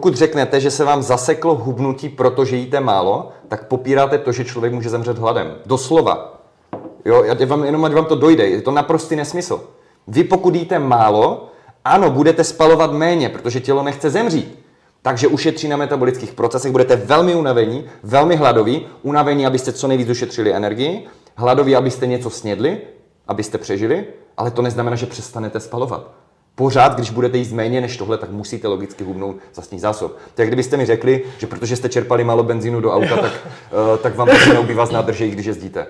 Pokud řeknete, že se vám zaseklo hubnutí, protože jíte málo, tak popíráte to, že člověk může zemřet hladem. Doslova. Jo, já vám, jenom ať vám to dojde, je to naprostý nesmysl. Vy pokud jíte málo, ano, budete spalovat méně, protože tělo nechce zemřít. Takže ušetří na metabolických procesech, budete velmi unavení, velmi hladoví, unavení, abyste co nejvíc ušetřili energii, hladoví, abyste něco snědli, abyste přežili, ale to neznamená, že přestanete spalovat. Pořád, když budete jíst méně než tohle, tak musíte logicky hubnout vlastních zásob. Tak kdybyste mi řekli, že protože jste čerpali málo benzínu do auta, tak, uh, tak vám to neubývá z nádrže, i když jezdíte.